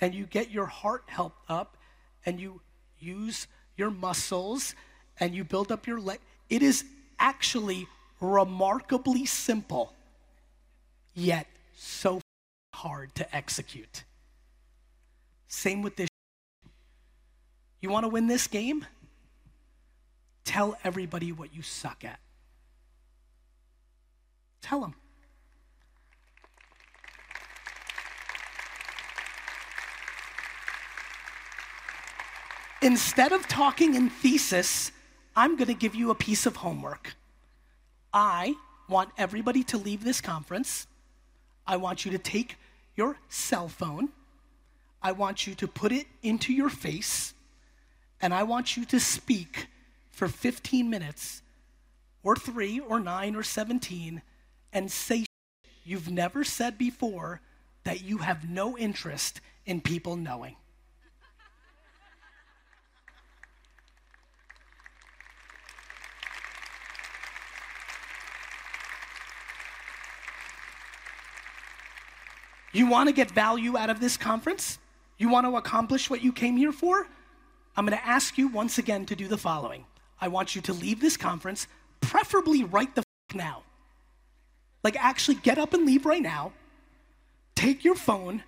and you get your heart helped up and you use your muscles and you build up your leg. It is actually remarkably simple, yet so hard to execute. Same with this. You want to win this game? Tell everybody what you suck at. Tell them. Instead of talking in thesis, I'm going to give you a piece of homework. I want everybody to leave this conference. I want you to take your cell phone. I want you to put it into your face. And I want you to speak for 15 minutes, or three, or nine, or 17, and say you've never said before that you have no interest in people knowing. You want to get value out of this conference? You want to accomplish what you came here for? I'm going to ask you once again to do the following. I want you to leave this conference, preferably right the f- now. Like, actually get up and leave right now. Take your phone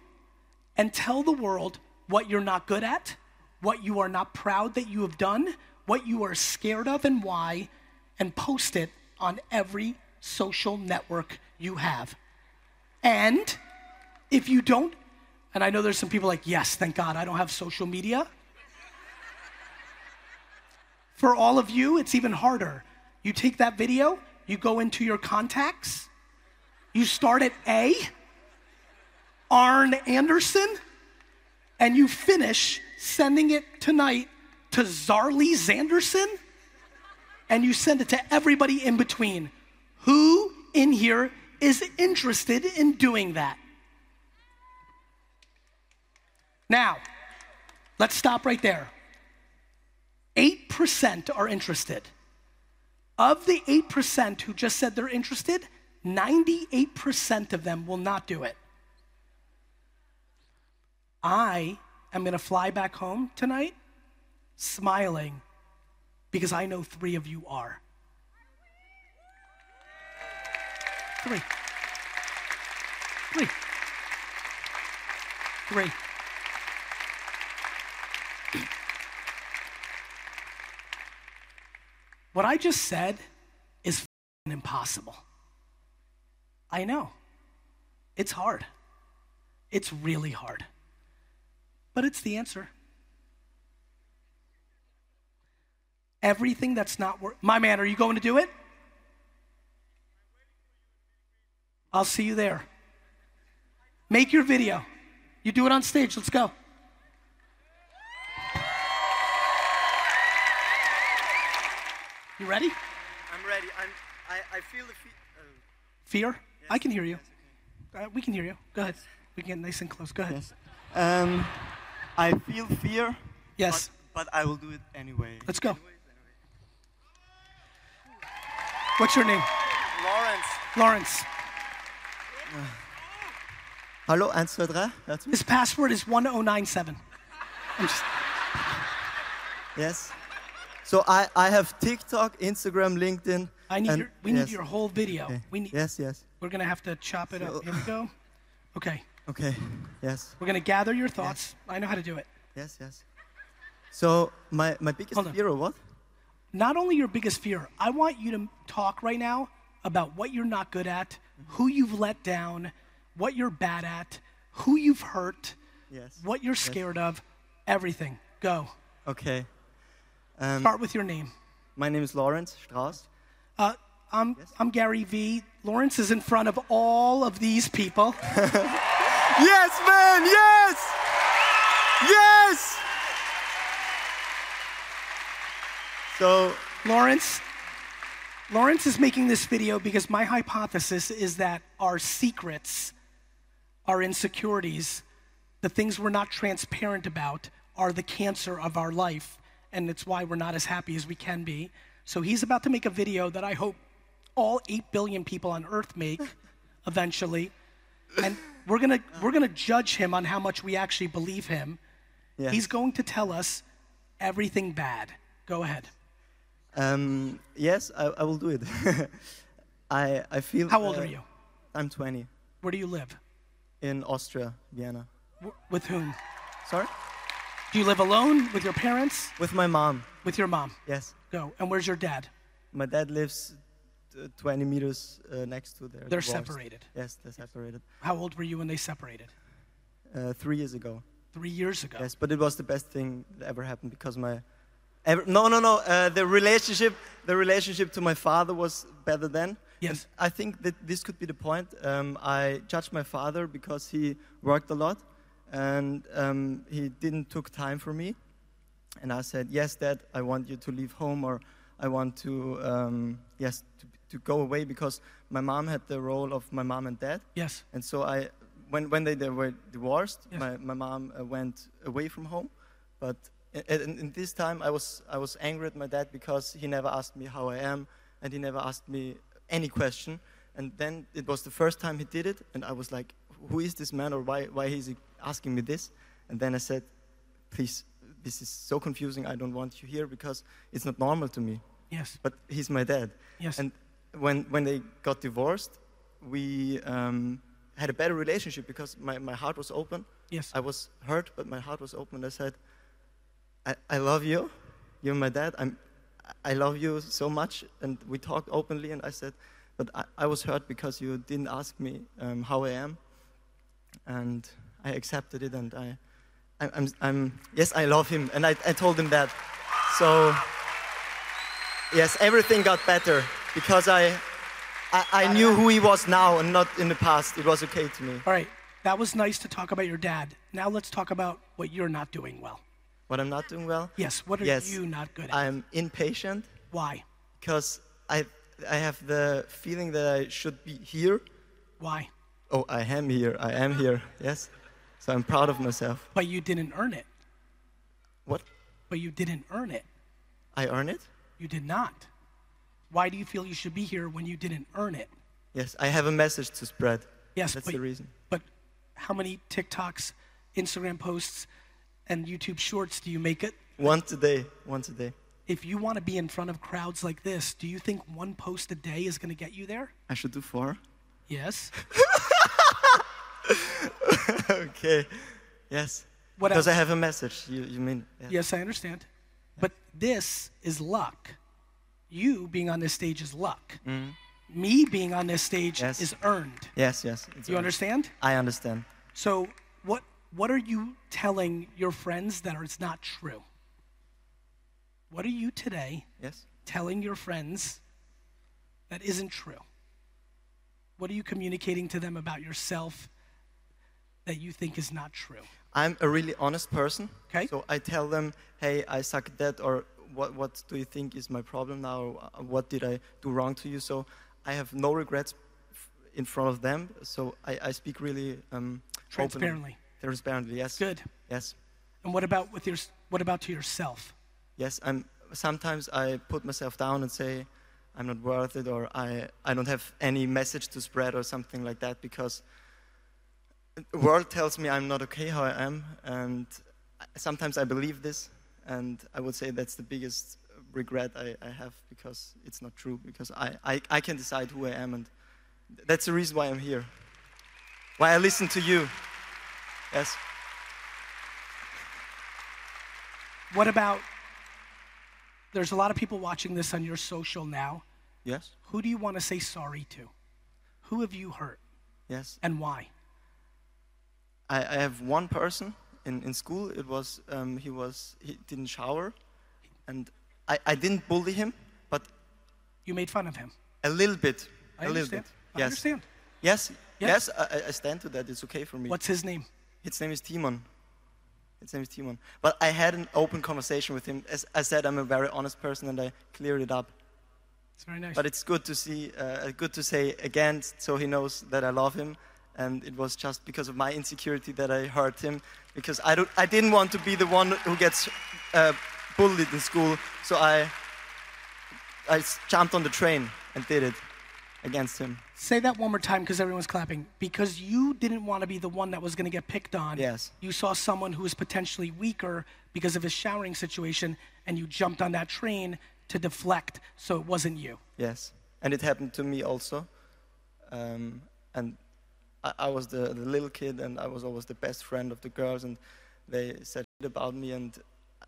and tell the world what you're not good at, what you are not proud that you have done, what you are scared of and why, and post it on every social network you have. And if you don't, and I know there's some people like, yes, thank God I don't have social media. For all of you, it's even harder. You take that video, you go into your contacts, you start at A, Arn Anderson, and you finish sending it tonight to Zarly Zanderson, and you send it to everybody in between. Who in here is interested in doing that? Now, let's stop right there. 8% are interested. Of the 8% who just said they're interested, 98% of them will not do it. I am going to fly back home tonight smiling because I know three of you are. Three. Three. Three. What I just said is impossible. I know. It's hard. It's really hard. But it's the answer. Everything that's not work. My man, are you going to do it? I'll see you there. Make your video. You do it on stage. Let's go. You ready?
I'm ready. I'm, I, I feel the fe- uh,
Fear?
Yes.
I can hear you. Uh, we can hear you. Go ahead. We can get nice and close. Go ahead.
Yes. Um, I feel fear.
Yes.
But, but I will do it anyway.
Let's go.
Anyways,
What's your name?
anyway. Lawrence.
Lawrence.
Hallo, 1, 2, 3. Hörst?
His password is 1097. I'm just,
Yes. So I, I have TikTok, Instagram, LinkedIn.
I need
and-
your, we need your whole video.
Okay.
We need,
Yes, yes.
We're going to have to chop it up. Here we go. Okay.
Okay. Yes,
We're going to gather your thoughts. I know how to do it.
yes, yes. So my, my biggest fear or what?
Not only your biggest fear, I want you to talk right now about what you're not good at, who you've let down, what you're bad at, who you've hurt,
Yes.
what you're scared of, everything. Go.
Okay. Um,
Start with your name.
my name is Lawrence Strauss.
Uh, I'm, I'm GaryVee. Lawrence is in front of all of these people.
Yes, man, yes! Yes! So,
Lawrence, Lawrence is making this video because my hypothesis is that our secrets, our insecurities, the things we're not transparent about are the cancer of our life, and it's why we're not as happy as we can be. So he's about to make a video that I hope all 8 billion people on earth make eventually. And we're going to we're going to judge him on how much we actually believe him. He's going to tell us everything bad. Go ahead.
Um, yes, I, I will do it. I, I feel.
How old
uh,
are you?
I'm 20
Where do you live?
in Austria, Vienna.
W- with whom?
Sorry?
Do you live alone with your parents?
With my mom.
With your mom?
Yes.
Go. And where's your dad?
My dad lives 20 meters uh, next to there.
They're separated.
Yes, they're separated.
How old were you when they separated?
Uh, three years ago.
Three years ago.
Yes, but it was the best thing that ever happened because my. Ever, no, no, no. Uh, the relationship, the relationship to my father was better then.
Yes.
And I think that this could be the point. Um, I judged my father because he worked a lot, and um, he didn't took time for me. And I said, "Yes, Dad, I want you to leave home, or I want to, um, yes, to, to go away because my mom had the role of my mom and dad."
Yes.
And so I, when, when they, they were divorced,
Yes.
my, my mom uh, went away from home. But in, in, in this time, I was, I was angry at my dad because he never asked me how I am, and he never asked me any question. And then it was the first time he did it, and I was like, who is this man, or why, why is he asking me this? And then I said, please, this is so confusing, I don't want you here because it's not normal to me.
Yes.
But he's my dad.
Yes.
And when, when they got divorced, we um, had a better relationship because my, my heart was open.
Yes.
I was hurt, but my heart was open. I said, I, I love you. You're my dad. I'm, I love you so much. And we talked openly, and I said, but I, I was hurt because you didn't ask me um, how I am. And I accepted it, and I, I, I'm, I'm, yes, I love him. And I, I told him that. So, yes, everything got better because I, I, I knew who he was now and not in the past. It was okay to me.
All right. That was nice to talk about your dad. Now let's talk about what you're not doing well.
What I'm not doing well?
Yes. What are
Yes.
you not good at?
I'm impatient
Why?
because I, I have the feeling that I should be here.
Why?
Oh, I am here. I am here. Yes. So I'm proud of myself.
But you didn't earn it.
What?
But you didn't earn it.
I earn it?
You did not. Why do you feel you should be here when you didn't earn it?
Yes. I have a message to spread.
Yes,
That's
but,
the reason.
But how many TikToks, Instagram posts, and YouTube shorts do you make it?
Once a day. Once a day.
If you want to be in front of crowds like this, do you think one post a day is going to get you there?
I should do four.
Yes.
okay. Yes.
What
because
else?
I have a message. You, you mean? Yeah.
Yes, I understand. But this is luck. You being on this stage is luck. Mm-hmm. Me being on this stage.
Yes.
is earned.
Yes. Yes.
You
earned.
understand?
I understand.
So what what are you telling your friends that are, it's not true? What are you today
Yes.
telling your friends that isn't true? What are you communicating to them about yourself that you think is not true?
I'm a really honest person.
Okay.
So I tell them, hey, I suck at that, or what, what do you think is my problem now? Uh, what did I do wrong to you? So I have no regrets f- in front of them. So I, I speak really um, openly.
Transparently.
Transparently, yes.
Good.
Yes.
And what about with your what about to yourself?
Yes. I'm, sometimes I put myself down and say, I'm not worth it, or I, I don't have any message to spread, or something like that, because the world tells me I'm not okay how I am, and sometimes I believe this, and I would say that's the biggest regret I, I have because it's not true, because I, I, I can decide who I am, and that's the reason why I'm here. Why I listen to you. Yes.
What about there's a lot of people watching this on your social now.
Yes.
Who do you want to say sorry to? Who have you hurt
Yes.
and why?
I, I have one person in, in school. It was um, he was he didn't shower, and I, I didn't bully him, but
You made fun of him.
a little bit.
I
a little
understand.
bit.
I
yes.
understand.
Yes. Yes. I, I- I stand to that. It's okay for me.
What's his name?
His name is Timon. His name is Timon. But I had an open conversation with him. As I said, I'm a very honest person, and I cleared it up.
It's very nice.
But it's good to see, uh, good to say again, so he knows that I love him. And it was just because of my insecurity that I hurt him, because I don't, I didn't want to be the one who gets uh, bullied in school. So I, I jumped on the train and did it against him.
Say that one more time because everyone's clapping. Because you didn't want to be the one that was going to get picked on.
Yes.
You saw someone who was potentially weaker because of his showering situation, and you jumped on that train to deflect, so it wasn't you.
Yes. and it happened to me also. Um, and I, I was the, the little kid, and I was always the best friend of the girls, and they said shit about me, and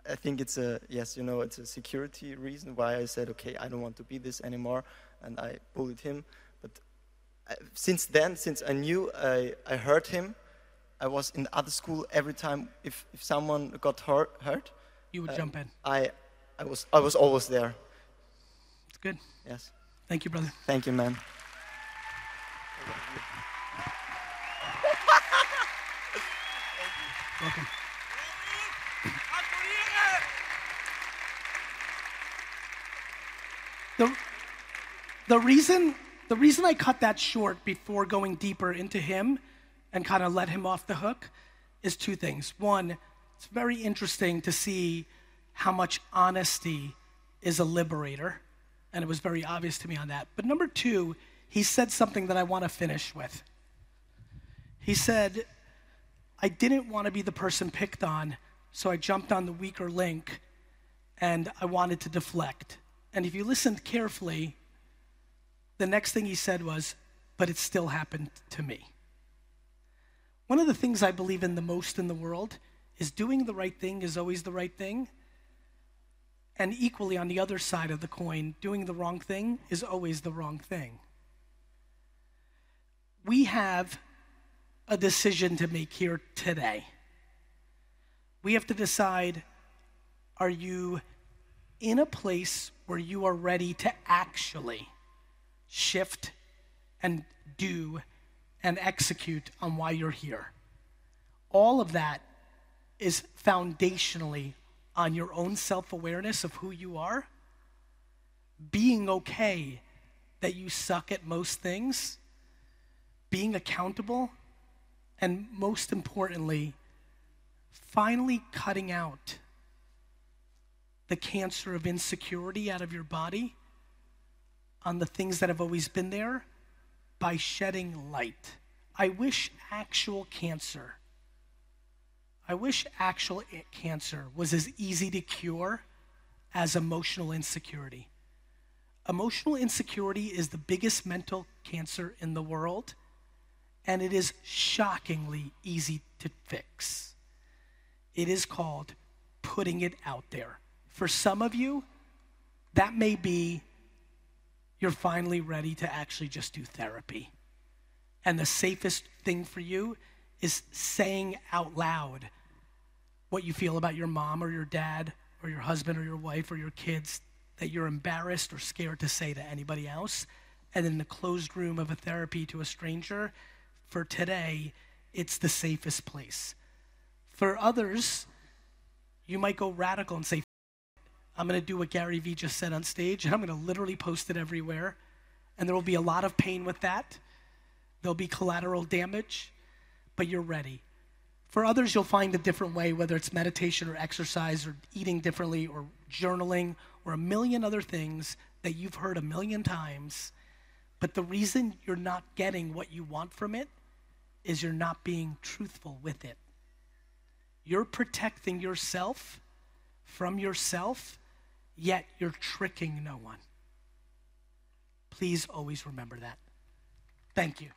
I think it's a yes, you know, it's a security reason why I said, okay, I don't want to be this anymore, and I bullied him. But I, since then, since I knew I, I hurt him, I was in other school every time if, if someone got hurt, hurt
You would
uh,
jump in.
I, I was I was always there.
It's good.
Yes.
Thank you, brother.
Thank you, man.
Welcome. The, the reason the reason I cut that short before going deeper into him and kind of let him off the hook is two things. One, it's very interesting to see how much honesty is a liberator, and it was very obvious to me on that. But number two, he said something that I want to finish with. He said, I didn't want to be the person picked on, so I jumped on the weaker link and I wanted to deflect. And if you listened carefully, the next thing he said was, but it still happened to me. One of the things I believe in the most in the world is doing the right thing is always the right thing. And equally, on the other side of the coin, doing the wrong thing is always the wrong thing. We have a decision to make here today. We have to decide are you in a place where you are ready to actually shift and do and execute on why you're here? All of that is foundationally on your own self awareness of who you are, being okay that you suck at most things, being accountable, and most importantly, finally cutting out the cancer of insecurity out of your body on the things that have always been there by shedding light. I wish actual cancer I wish actual cancer was as easy to cure as emotional insecurity. Emotional insecurity is the biggest mental cancer in the world, and it is shockingly easy to fix. It is called putting it out there. For some of you, that may be you're finally ready to actually just do therapy. And the safest thing for you is saying out loud what you feel about your mom or your dad or your husband or your wife or your kids that you're embarrassed or scared to say to anybody else. And in the closed room of a therapy to a stranger, for today, it's the safest place. For others, you might go radical and say, I'm going to do what GaryVee just said on stage, and I'm going to literally post it everywhere. And there will be a lot of pain with that. There'll be collateral damage but you're ready. For others, you'll find a different way, whether it's meditation or exercise or eating differently or journaling or a million other things that you've heard a million times. But the reason you're not getting what you want from it is you're not being truthful with it. You're protecting yourself from yourself, yet you're tricking no one. Please always remember that. Thank you.